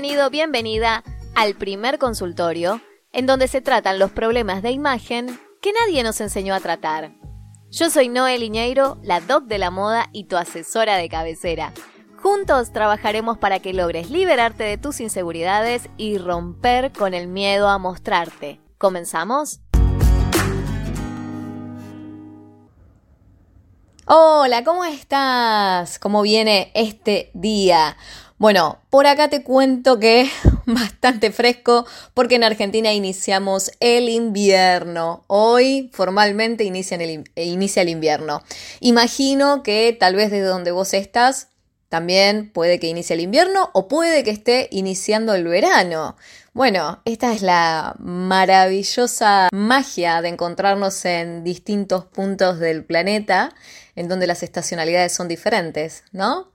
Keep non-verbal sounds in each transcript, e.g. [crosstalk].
Bienvenido, bienvenida al primer consultorio, en donde se tratan los problemas de imagen que nadie nos enseñó a tratar. Yo soy Noel Iñeiro, la doc de la moda y tu asesora de cabecera. Juntos trabajaremos para que logres liberarte de tus inseguridades y romper con el miedo a mostrarte. ¿Comenzamos? Hola, ¿cómo estás? ¿Cómo viene este día? Bueno, por acá te cuento que [laughs] bastante fresco porque en Argentina iniciamos el invierno. Hoy formalmente inicia el, inicia el invierno. Imagino que tal vez desde donde vos estás también puede que inicie el invierno o puede que esté iniciando el verano. Bueno, esta es la maravillosa magia de encontrarnos en distintos puntos del planeta en donde las estacionalidades son diferentes, ¿no?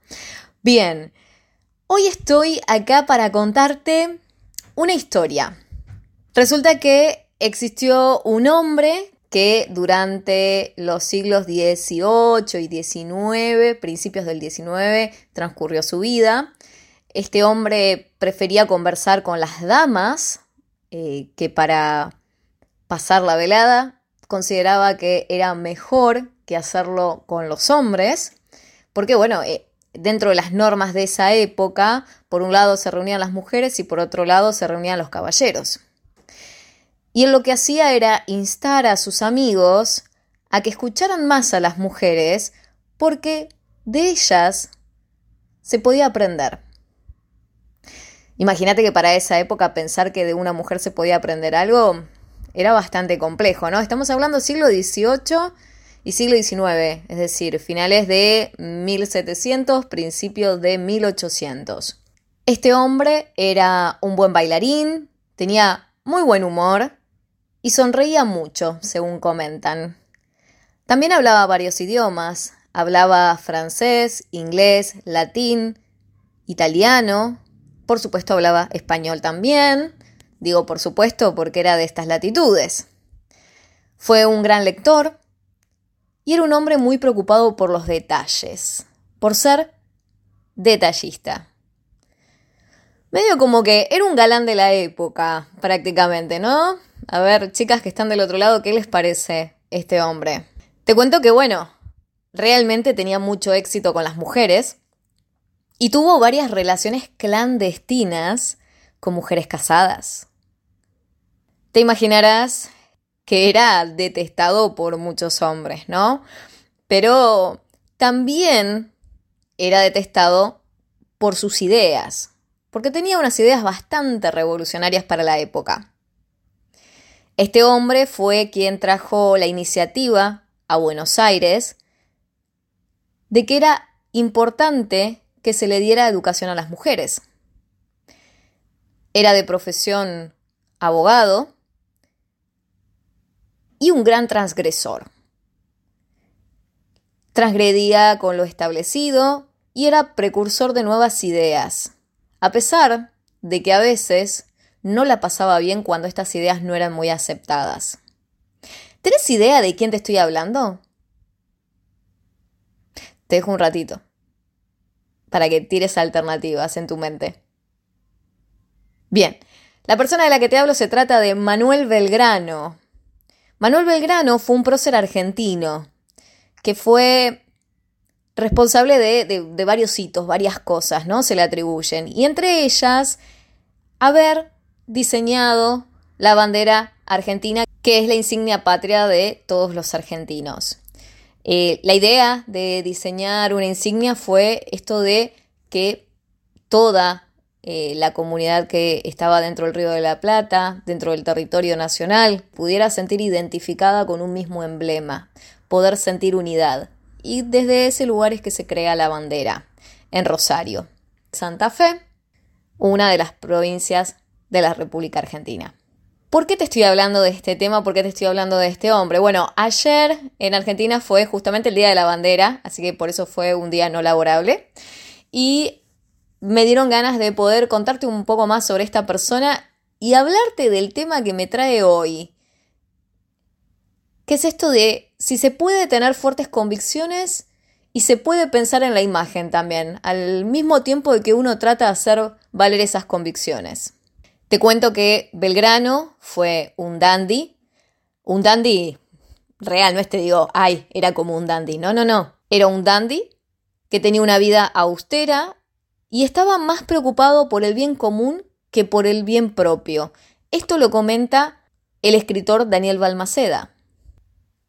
Bien, hoy estoy acá para contarte una historia. Resulta que existió un hombre que durante los siglos XVIII y XIX, principios del XIX, transcurrió su vida. Este hombre prefería conversar con las damas eh, que para pasar la velada consideraba que era mejor que hacerlo con los hombres, porque bueno, eh, dentro de las normas de esa época, por un lado se reunían las mujeres y por otro lado se reunían los caballeros. Y él lo que hacía era instar a sus amigos a que escucharan más a las mujeres porque de ellas se podía aprender. Imagínate que para esa época pensar que de una mujer se podía aprender algo era bastante complejo, ¿no? Estamos hablando siglo XVIII y siglo XIX, es decir, finales de 1700, principios de 1800. Este hombre era un buen bailarín, tenía muy buen humor y sonreía mucho, según comentan. También hablaba varios idiomas, hablaba francés, inglés, latín, italiano, por supuesto hablaba español también, digo por supuesto porque era de estas latitudes. Fue un gran lector, y era un hombre muy preocupado por los detalles, por ser detallista. Medio como que era un galán de la época, prácticamente, ¿no? A ver, chicas que están del otro lado, ¿qué les parece este hombre? Te cuento que, bueno, realmente tenía mucho éxito con las mujeres y tuvo varias relaciones clandestinas con mujeres casadas. Te imaginarás que era detestado por muchos hombres, ¿no? Pero también era detestado por sus ideas, porque tenía unas ideas bastante revolucionarias para la época. Este hombre fue quien trajo la iniciativa a Buenos Aires de que era importante que se le diera educación a las mujeres. Era de profesión abogado y un gran transgresor. Transgredía con lo establecido y era precursor de nuevas ideas, a pesar de que a veces no la pasaba bien cuando estas ideas no eran muy aceptadas. ¿Tienes idea de quién te estoy hablando? Te dejo un ratito para que tires alternativas en tu mente. Bien, la persona de la que te hablo se trata de Manuel Belgrano, Manuel Belgrano fue un prócer argentino que fue responsable de, varios hitos, varias cosas, ¿no? Se le atribuyen. Y entre ellas, haber diseñado la bandera argentina, que es la insignia patria de todos los argentinos. Eh, la idea de diseñar una insignia fue esto de que toda eh, la comunidad que estaba dentro del Río de la Plata, dentro del territorio nacional, pudiera sentir identificada con un mismo emblema, poder sentir unidad. Y desde ese lugar es que se crea la bandera, en Rosario, Santa Fe, una de las provincias de la República Argentina. ¿Por qué te estoy hablando de este tema? ¿Por qué te estoy hablando de este hombre? Bueno, ayer en Argentina fue justamente el Día de la Bandera, así que por eso fue un día no laborable. Y me dieron ganas de poder contarte un poco más sobre esta persona y hablarte del tema que me trae hoy. ¿Qué es esto de si se puede tener fuertes convicciones y se puede pensar en la imagen también, al mismo tiempo de que uno trata de hacer valer esas convicciones. Te cuento que Belgrano fue un dandy, un dandy real, no es te digo, ay, era como un dandy, no, no, no, era un dandy que tenía una vida austera y estaba más preocupado por el bien común que por el bien propio. Esto lo comenta el escritor Daniel Balmaceda.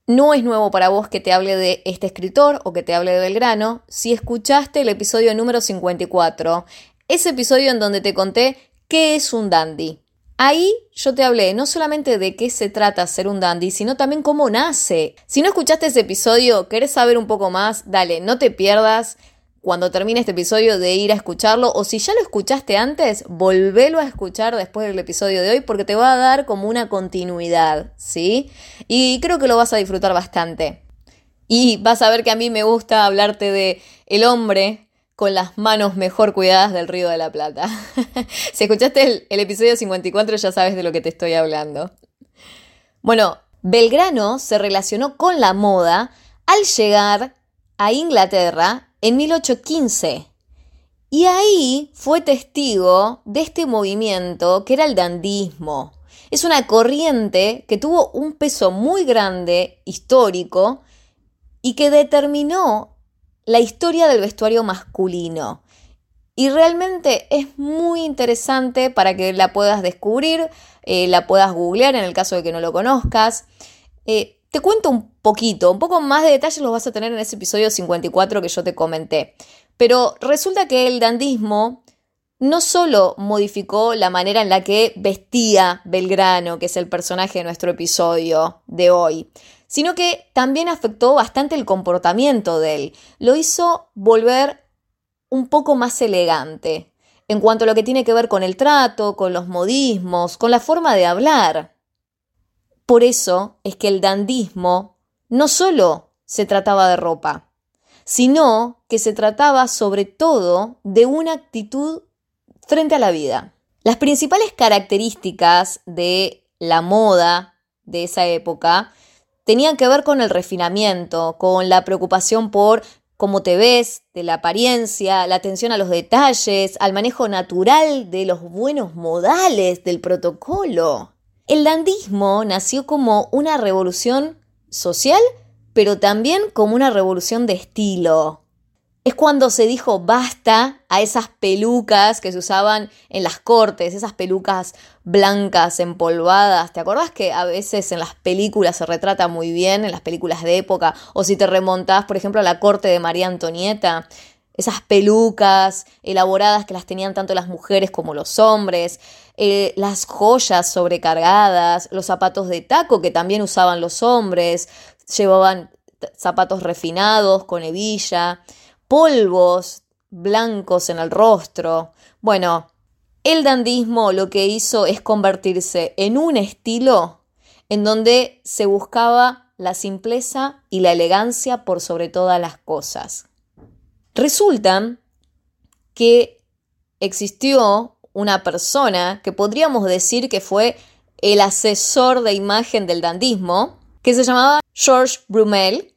No es nuevo para vos que te hable de este escritor o que te hable de Belgrano si escuchaste el episodio número 54, ese episodio en donde te conté qué es un dandy. Ahí yo te hablé no solamente de qué se trata ser un dandy, sino también cómo nace. Si no escuchaste ese episodio, querés saber un poco más, dale, no te pierdas cuando termine este episodio de ir a escucharlo o si ya lo escuchaste antes, volvelo a escuchar después del episodio de hoy porque te va a dar como una continuidad, ¿sí? Y creo que lo vas a disfrutar bastante. Y vas a ver que a mí me gusta hablarte de el hombre con las manos mejor cuidadas del Río de la Plata. [laughs] si escuchaste el, el episodio 54 ya sabes de lo que te estoy hablando. Bueno, Belgrano se relacionó con la moda al llegar a Inglaterra en 1815. Y ahí fue testigo de este movimiento que era el dandismo. Es una corriente que tuvo un peso muy grande histórico y que determinó la historia del vestuario masculino. Y realmente es muy interesante para que la puedas descubrir, eh, la puedas googlear en el caso de que no lo conozcas. Eh, te cuento un poquito, un poco más de detalles los vas a tener en ese episodio 54 que yo te comenté. Pero resulta que el dandismo no solo modificó la manera en la que vestía Belgrano, que es el personaje de nuestro episodio de hoy, sino que también afectó bastante el comportamiento de él. Lo hizo volver un poco más elegante en cuanto a lo que tiene que ver con el trato, con los modismos, con la forma de hablar. Por eso es que el dandismo no solo se trataba de ropa, sino que se trataba sobre todo de una actitud frente a la vida. Las principales características de la moda de esa época tenían que ver con el refinamiento, con la preocupación por cómo te ves, de la apariencia, la atención a los detalles, al manejo natural de los buenos modales, del protocolo. El dandismo nació como una revolución social, pero también como una revolución de estilo. Es cuando se dijo basta a esas pelucas que se usaban en las cortes, esas pelucas blancas, empolvadas. ¿Te acordás que a veces en las películas se retrata muy bien, en las películas de época? O si te remontás, por ejemplo, a la corte de María Antonieta, esas pelucas elaboradas que las tenían tanto las mujeres como los hombres, eh, las joyas sobrecargadas, los zapatos de taco que también usaban los hombres, llevaban zapatos refinados con hebilla, polvos blancos en el rostro. Bueno, el dandismo lo que hizo es convertirse en un estilo en donde se buscaba la simpleza y la elegancia por sobre todas las cosas. Resulta que existió una persona que podríamos decir que fue el asesor de imagen del dandismo, que se llamaba George Brumel,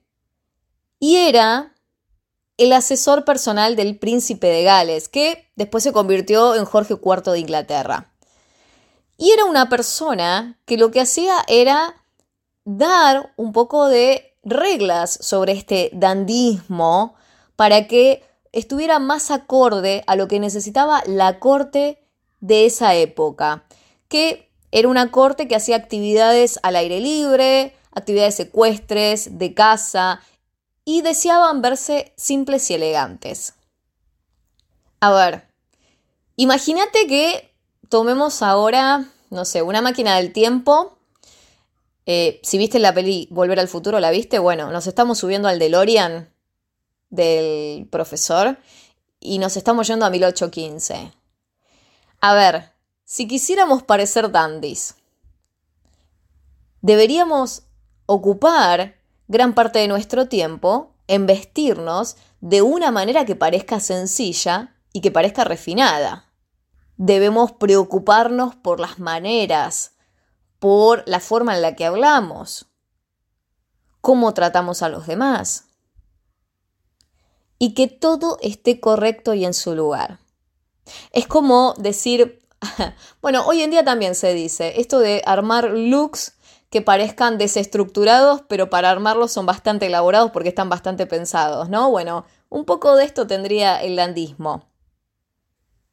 y era el asesor personal del príncipe de Gales, que después se convirtió en Jorge IV de Inglaterra. Y era una persona que lo que hacía era dar un poco de reglas sobre este dandismo para que estuviera más acorde a lo que necesitaba la corte de esa época, que era una corte que hacía actividades al aire libre, actividades secuestres, de caza, y deseaban verse simples y elegantes. A ver, imagínate que tomemos ahora, no sé, una máquina del tiempo. Eh, si viste la peli Volver al Futuro, ¿la viste? Bueno, nos estamos subiendo al DeLorean del profesor y nos estamos yendo a 1815. A ver, si quisiéramos parecer dandies, deberíamos ocupar gran parte de nuestro tiempo en vestirnos de una manera que parezca sencilla y que parezca refinada. Debemos preocuparnos por las maneras, por la forma en la que hablamos, cómo tratamos a los demás. y que todo esté correcto y en su lugar. Es como decir, [laughs] bueno, hoy en día también se dice esto de armar looks que parezcan desestructurados, pero para armarlos son bastante elaborados porque están bastante pensados, ¿no? Bueno, un poco de esto tendría el landismo.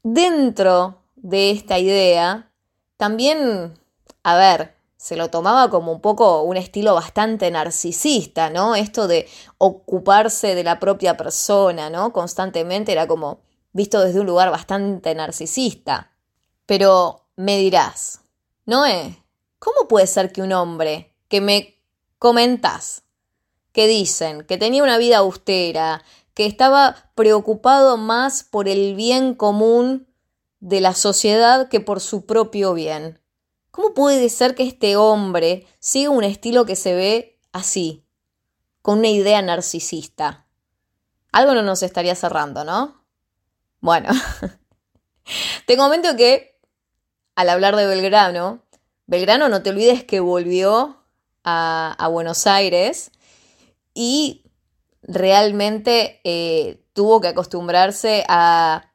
Dentro de esta idea, también, a ver, se lo tomaba como un poco un estilo bastante narcisista, ¿no? Esto de ocuparse de la propia persona, ¿no? Constantemente era como visto desde un lugar bastante narcisista. Pero me dirás, Noé, ¿cómo puede ser que un hombre que me comentas, que dicen que tenía una vida austera, que estaba preocupado más por el bien común de la sociedad que por su propio bien. ¿Cómo puede ser que este hombre siga un estilo que se ve así, con una idea narcisista? Algo no nos estaría cerrando, ¿no? Bueno, [laughs] te comento que al hablar de Belgrano, Belgrano no te olvides que volvió a, Buenos Aires y realmente eh, tuvo que acostumbrarse a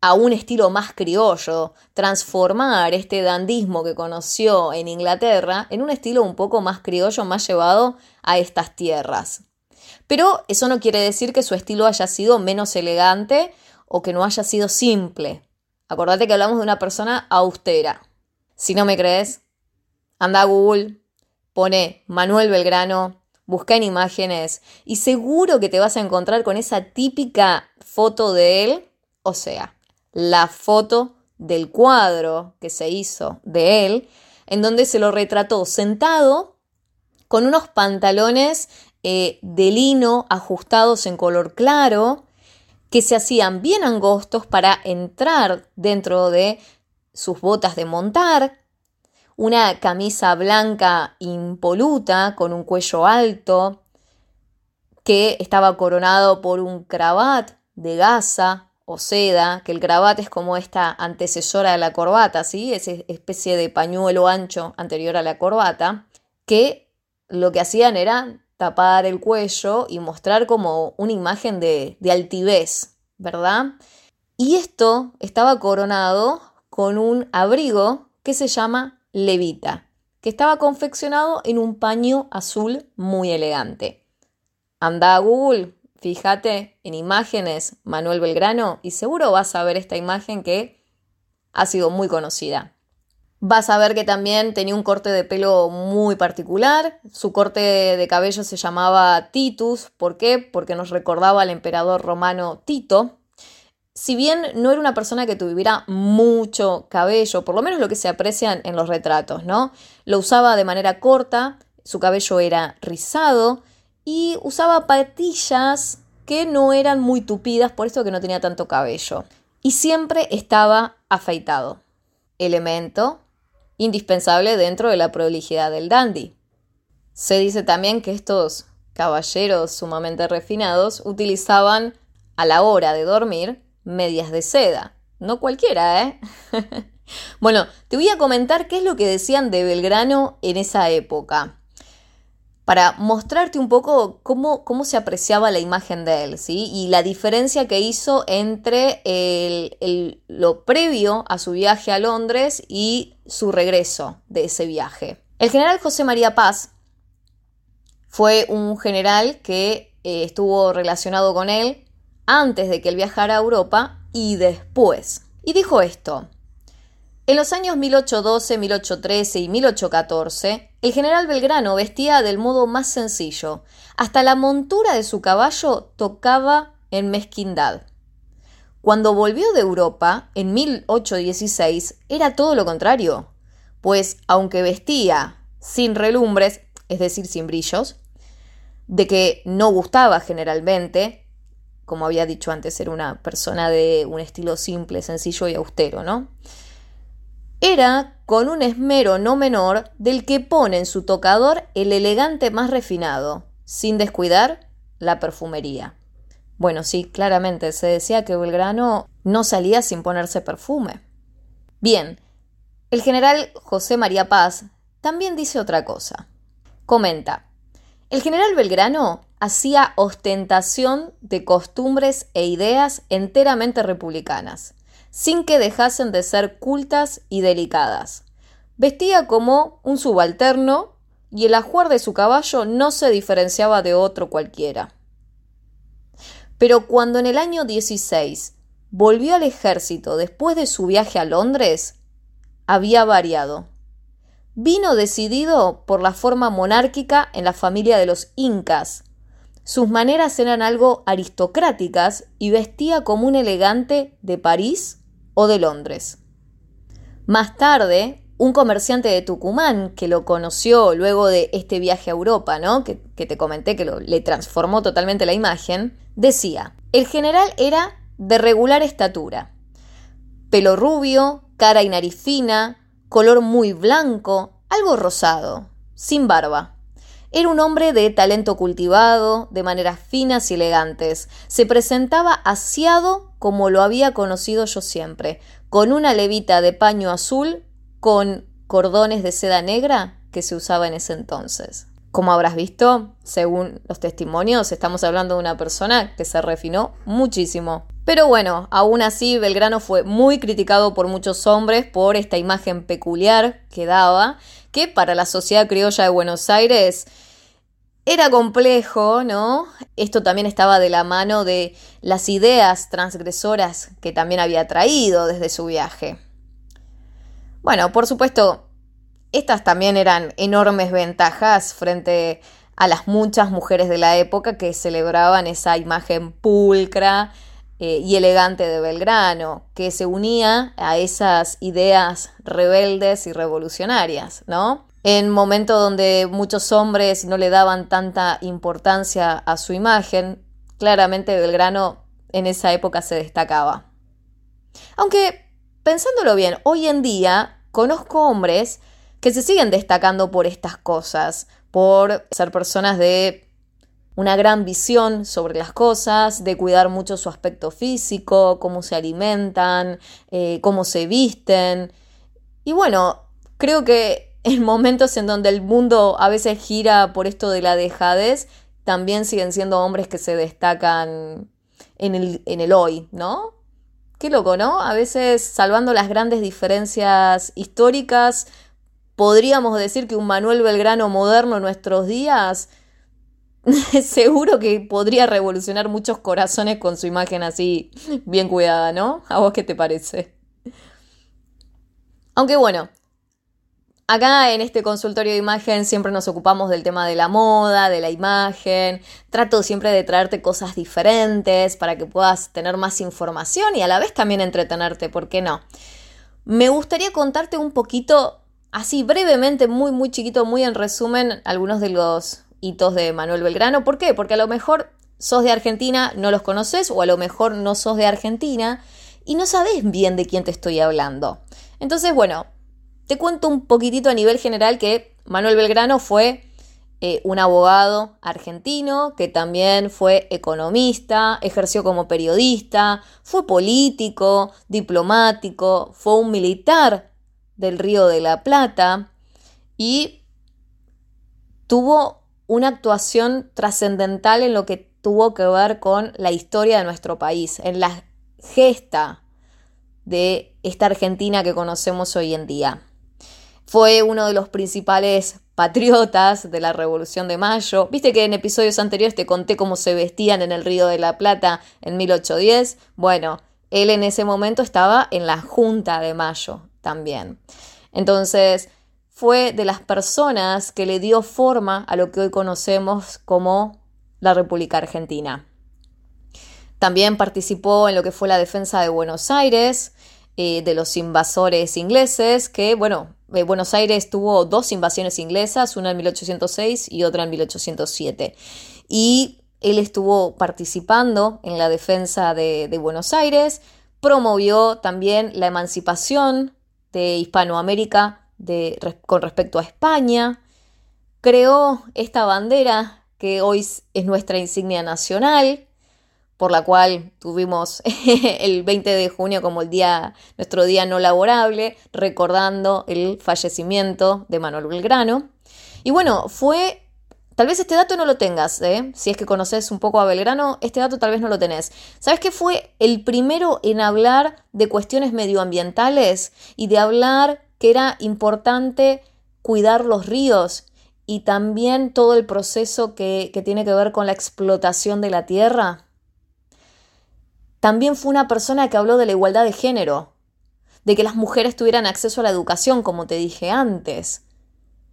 a un estilo más criollo, transformar este dandismo que conoció en Inglaterra en un estilo un poco más criollo, más llevado a estas tierras. Pero eso no quiere decir que su estilo haya sido menos elegante o que no haya sido simple. Acordate que hablamos de una persona austera. Si no me crees, anda a Google, pone Manuel Belgrano, busca en imágenes y seguro que te vas a encontrar con esa típica foto de él, o sea, la foto del cuadro que se hizo de él, en donde se lo retrató sentado con unos pantalones eh, de lino ajustados en color claro, que se hacían bien angostos para entrar dentro de sus botas de montar, una camisa blanca impoluta con un cuello alto, que estaba coronado por un cravat de gasa o seda, que el cravat es como esta antecesora de la corbata, ¿sí? Esa especie de pañuelo ancho anterior a la corbata, que lo que hacían era tapar el cuello y mostrar como una imagen de, de altivez, ¿verdad? Y esto estaba coronado con un abrigo que se llama levita, que estaba confeccionado en un paño azul muy elegante. Anda a Google, fíjate en imágenes Manuel Belgrano y seguro vas a ver esta imagen que ha sido muy conocida. Vas a ver que también tenía un corte de pelo muy particular. Su corte de cabello se llamaba Titus. ¿Por qué? Porque nos recordaba al emperador romano Tito. Si bien no era una persona que tuviera mucho cabello, por lo menos lo que se aprecia en los retratos, ¿no? Lo usaba de manera corta, su cabello era rizado, y usaba patillas que no eran muy tupidas, por eso que no tenía tanto cabello. Y siempre estaba afeitado. Elemento indispensable dentro de la prolijidad del dandy. Se dice también que estos caballeros sumamente refinados utilizaban a la hora de dormir medias de seda. No cualquiera, ¿eh? [laughs] bueno, te voy a comentar qué es lo que decían de Belgrano en esa época para mostrarte un poco cómo, cómo, se apreciaba la imagen de él, ¿sí? Y la diferencia que hizo entre lo previo a su viaje a Londres y su regreso de ese viaje. El general José María Paz fue un general que eh, estuvo relacionado con él antes de que él viajara a Europa y después. Y dijo esto, en los años 1812, 1813 y 1814, el general Belgrano vestía del modo más sencillo. Hasta la montura de su caballo tocaba en mezquindad. Cuando volvió de Europa, en 1816, era todo lo contrario, pues aunque vestía sin relumbres, es decir, sin brillos, de que no gustaba generalmente, como había dicho antes, era una persona de un estilo simple, sencillo y austero, ¿no? Era con un esmero no menor del que pone en su tocador el elegante más refinado, sin descuidar la perfumería. Bueno, sí, claramente se decía que Belgrano no salía sin ponerse perfume. Bien, el general José María Paz también dice otra cosa. Comenta, el general Belgrano hacía ostentación de costumbres e ideas enteramente republicanas, sin que dejasen de ser cultas y delicadas. Vestía como un subalterno y el ajuar de su caballo no se diferenciaba de otro cualquiera. Pero cuando en el año 16 volvió al ejército después de su viaje a Londres, había variado. Vino decidido por la forma monárquica en la familia de los incas. Sus maneras eran algo aristocráticas y vestía como un elegante de París o de Londres. Más tarde, un comerciante de Tucumán que lo conoció luego de este viaje a Europa, ¿no? Que, te comenté que le transformó totalmente la imagen, decía, el general era de regular estatura, pelo rubio, cara y nariz fina, color muy blanco, algo rosado, sin barba. Era un hombre de talento cultivado, de maneras finas y elegantes. Se presentaba asiado como lo había conocido yo siempre, con una levita de paño azul con cordones de seda negra que se usaba en ese entonces. Como habrás visto, según los testimonios, estamos hablando de una persona que se refinó muchísimo. Pero bueno, aún así Belgrano fue muy criticado por muchos hombres por esta imagen peculiar que daba, que para la sociedad criolla de Buenos Aires era complejo, ¿no? Esto también estaba de la mano de las ideas transgresoras que también había traído desde su viaje. Bueno, por supuesto, estas también eran enormes ventajas frente a las muchas mujeres de la época que celebraban esa imagen pulcra eh, y elegante de Belgrano, que se unía a esas ideas rebeldes y revolucionarias, ¿no? En momentos donde muchos hombres no le daban tanta importancia a su imagen, claramente Belgrano en esa época se destacaba. Aunque, pensándolo bien, hoy en día conozco hombres que se siguen destacando por estas cosas, por ser personas de una gran visión sobre las cosas, de cuidar mucho su aspecto físico, cómo se alimentan, eh, cómo se visten. Y bueno, creo que en momentos en donde el mundo a veces gira por esto de la dejadez, también siguen siendo hombres que se destacan en el, en el hoy, ¿no? Qué loco, ¿no? A veces, salvando las grandes diferencias históricas, podríamos decir que un Manuel Belgrano moderno en nuestros días [laughs] seguro que podría revolucionar muchos corazones con su imagen así bien cuidada, ¿no? ¿A vos qué te parece? Aunque bueno, acá en este consultorio de imagen siempre nos ocupamos del tema de la moda, de la imagen. Trato siempre de traerte cosas diferentes para que puedas tener más información y a la vez también entretenerte, ¿por qué no? Me gustaría contarte un poquito así brevemente, muy, muy chiquito, muy en resumen, algunos de los hitos de Manuel Belgrano. ¿Por qué? Porque a lo mejor sos de Argentina, no los conoces, o a lo mejor no sos de Argentina y no sabes bien de quién te estoy hablando. Entonces, bueno, te cuento un poquitito a nivel general que Manuel Belgrano fue eh, un abogado argentino que también fue economista, ejerció como periodista, fue político, diplomático, fue un militar del Río de la Plata y tuvo una actuación trascendental en lo que tuvo que ver con la historia de nuestro país, en la gesta de esta Argentina que conocemos hoy en día. Fue uno de los principales patriotas de la Revolución de Mayo. Viste que en episodios anteriores te conté cómo se vestían en el Río de la Plata en 1810. Bueno, él en ese momento estaba en la Junta de Mayo, también. Entonces, fue de las personas que le dio forma a lo que hoy conocemos como la República Argentina. También participó en lo que fue la defensa de Buenos Aires, eh, de los invasores ingleses, que, bueno, eh, Buenos Aires tuvo dos invasiones inglesas, una en 1806 y otra en 1807. Y él estuvo participando en la defensa de, de Buenos Aires, promovió también la emancipación de Hispanoamérica con respecto a España, creó esta bandera que hoy es nuestra insignia nacional, por la cual tuvimos [laughs] el 20 de junio como el día, nuestro día no laborable, recordando el fallecimiento de Manuel Belgrano. Y bueno, fue Tal vez este dato no lo tengas, ¿eh? si es que conoces un poco a Belgrano, este dato tal vez no lo tenés. ¿Sabes qué fue el primero en hablar de cuestiones medioambientales y de hablar que era importante cuidar los ríos y también todo el proceso que, que tiene que ver con la explotación de la tierra? También fue una persona que habló de la igualdad de género, de que las mujeres tuvieran acceso a la educación, como te dije antes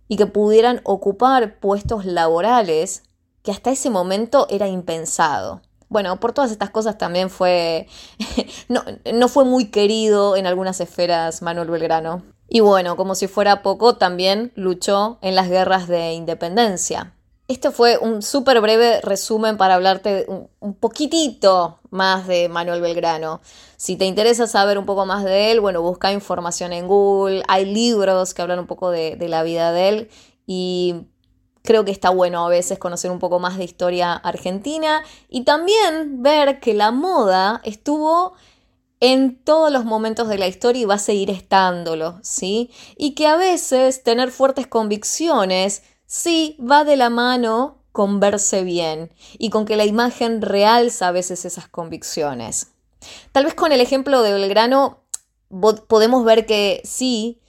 y que pudieran ocupar puestos laborales que hasta ese momento era impensado. Bueno, por todas estas cosas también fue, [laughs] no, no fue muy querido en algunas esferas Manuel Belgrano. Y bueno, como si fuera poco, también luchó en las guerras de independencia. Este fue un súper breve resumen para hablarte un, poquitito más de Manuel Belgrano. Si te interesa saber un poco más de él, bueno, busca información en Google. Hay libros que hablan un poco de, de la vida de él y creo que está bueno a veces conocer un poco más de historia argentina y también ver que la moda estuvo en todos los momentos de la historia y va a seguir estándolo, ¿sí? Y que a veces tener fuertes convicciones sí va de la mano con verse bien y con que la imagen realza a veces esas convicciones. Tal vez con el ejemplo de Belgrano podemos ver que sí,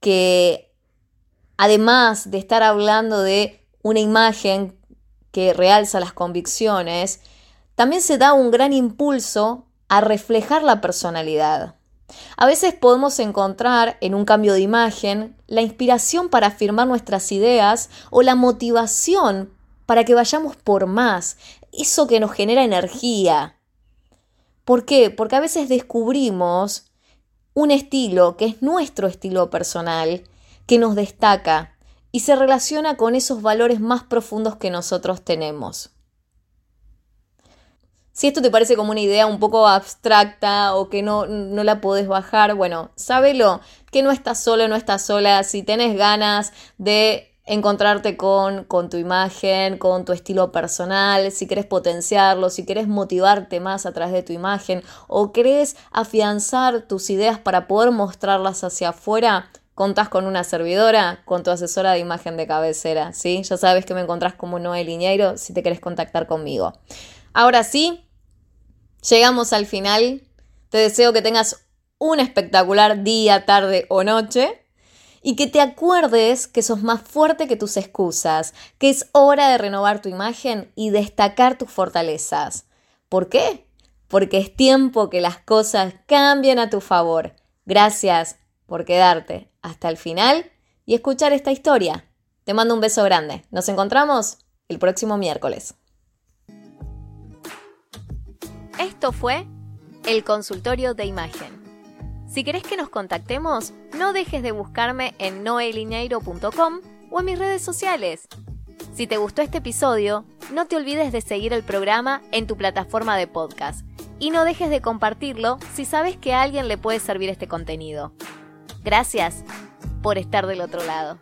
que además de estar hablando de una imagen que realza las convicciones, también se da un gran impulso a reflejar la personalidad. A veces podemos encontrar en un cambio de imagen la inspiración para afirmar nuestras ideas o la motivación para que vayamos por más, eso que nos genera energía. ¿Por qué? Porque a veces descubrimos un estilo que es nuestro estilo personal, que nos destaca y se relaciona con esos valores más profundos que nosotros tenemos. Si esto te parece como una idea un poco abstracta o que no, no la podés bajar, bueno, sábelo, que no estás solo, no estás sola. Si tenés ganas de encontrarte con, con, tu imagen, con tu estilo personal, si querés potenciarlo, si querés motivarte más a través de tu imagen o querés afianzar tus ideas para poder mostrarlas hacia afuera, contás con una servidora, con tu asesora de imagen de cabecera, ¿sí? Ya sabes que me encontrás como Noel Liñeiro si te querés contactar conmigo. Ahora sí, llegamos al final. Te deseo que tengas un espectacular día, tarde o noche. Y que te acuerdes que sos más fuerte que tus excusas, que es hora de renovar tu imagen y destacar tus fortalezas. ¿Por qué? Porque es tiempo que las cosas cambien a tu favor. Gracias por quedarte hasta el final y escuchar esta historia. Te mando un beso grande. Nos encontramos el próximo miércoles. Esto fue el consultorio de imagen. Si querés que nos contactemos, no dejes de buscarme en noelineiro.com o en mis redes sociales. Si te gustó este episodio, no te olvides de seguir el programa en tu plataforma de podcast y no dejes de compartirlo si sabes que a alguien le puede servir este contenido. Gracias por estar del otro lado.